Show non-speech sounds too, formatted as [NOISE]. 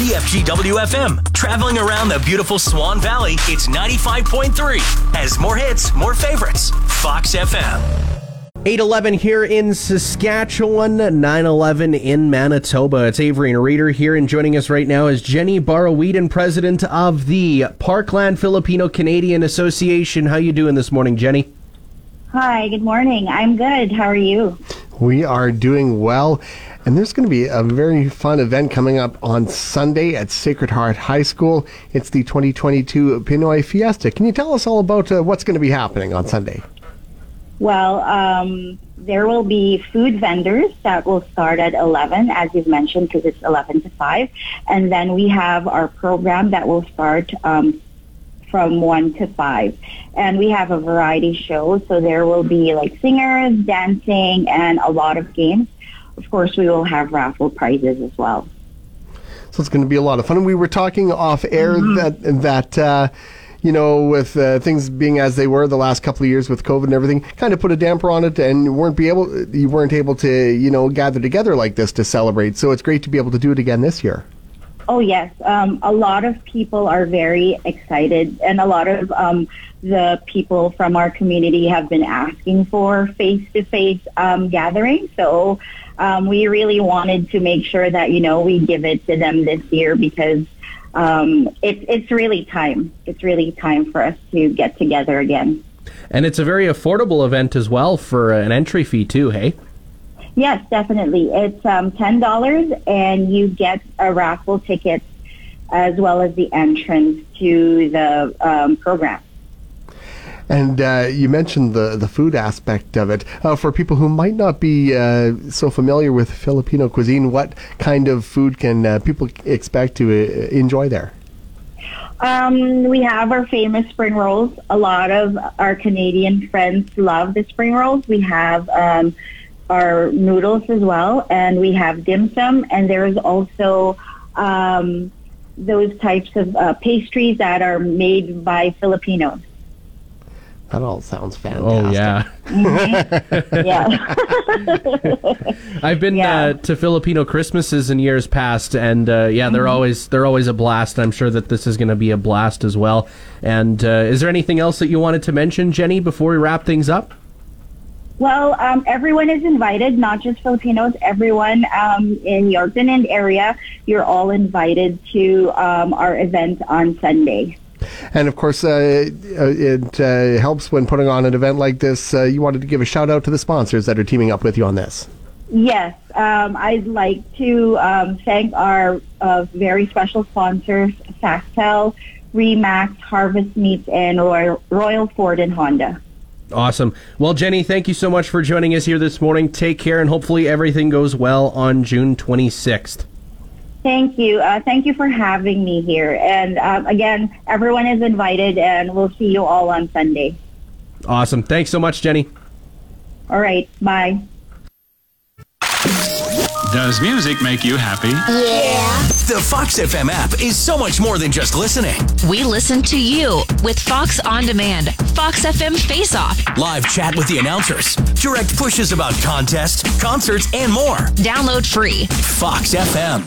CFGW FM. Traveling around the beautiful Swan Valley, it's 95.3. Has more hits, more favorites. Fox FM. 811 here in Saskatchewan, 911 in Manitoba. It's Avery and Reader here, and joining us right now is Jenny Barrow-Whedon, president of the Parkland Filipino Canadian Association. How you doing this morning, Jenny? Hi, good morning. I'm good. How are you? We are doing well. And there's going to be a very fun event coming up on Sunday at Sacred Heart High School. It's the 2022 Pinoy Fiesta. Can you tell us all about uh, what's going to be happening on Sunday? Well, um, there will be food vendors that will start at 11, as you've mentioned, because it's 11 to 5. And then we have our program that will start um, from 1 to 5. And we have a variety show, so there will be like singers, dancing, and a lot of games of course, we will have raffle prizes as well. So it's going to be a lot of fun. We were talking off air mm-hmm. that that. Uh, you know, with uh, things being as they were the last couple of years with COVID and everything, kind of put a damper on it, and weren't be able, you weren't able to, you know, gather together like this to celebrate. So it's great to be able to do it again this year. Oh yes, um, a lot of people are very excited, and a lot of um, the people from our community have been asking for face-to-face um, gatherings. So um, we really wanted to make sure that you know we give it to them this year because um, it, it's really time. It's really time for us to get together again. And it's a very affordable event as well for an entry fee too. Hey. Yes, definitely. It's um, ten dollars, and you get a raffle ticket as well as the entrance to the um, program. And uh, you mentioned the, the food aspect of it. Uh, for people who might not be uh, so familiar with Filipino cuisine, what kind of food can uh, people expect to uh, enjoy there? Um, we have our famous spring rolls. A lot of our Canadian friends love the spring rolls. We have um, our noodles as well, and we have dim sum, and there's also um, those types of uh, pastries that are made by Filipinos. That all sounds fantastic. Oh yeah, mm-hmm. [LAUGHS] yeah. [LAUGHS] I've been yeah. uh, to Filipino Christmases in years past, and uh, yeah, they're mm-hmm. always they're always a blast. I'm sure that this is going to be a blast as well. And uh, is there anything else that you wanted to mention, Jenny, before we wrap things up? Well, um, everyone is invited, not just Filipinos. Everyone um, in Yorkton and area, you're all invited to um, our event on Sunday. And of course, uh, it uh, helps when putting on an event like this. Uh, you wanted to give a shout out to the sponsors that are teaming up with you on this. Yes, um, I'd like to um, thank our uh, very special sponsors, Factel, Remax, Harvest Meats, and Royal, Royal Ford and Honda. Awesome. Well, Jenny, thank you so much for joining us here this morning. Take care, and hopefully everything goes well on June 26th. Thank you. Uh, thank you for having me here. And um, again, everyone is invited, and we'll see you all on Sunday. Awesome. Thanks so much, Jenny. All right. Bye. Does music make you happy? Yeah. The Fox FM app is so much more than just listening. We listen to you with Fox On Demand, Fox FM Face Off, live chat with the announcers, direct pushes about contests, concerts, and more. Download free. Fox FM.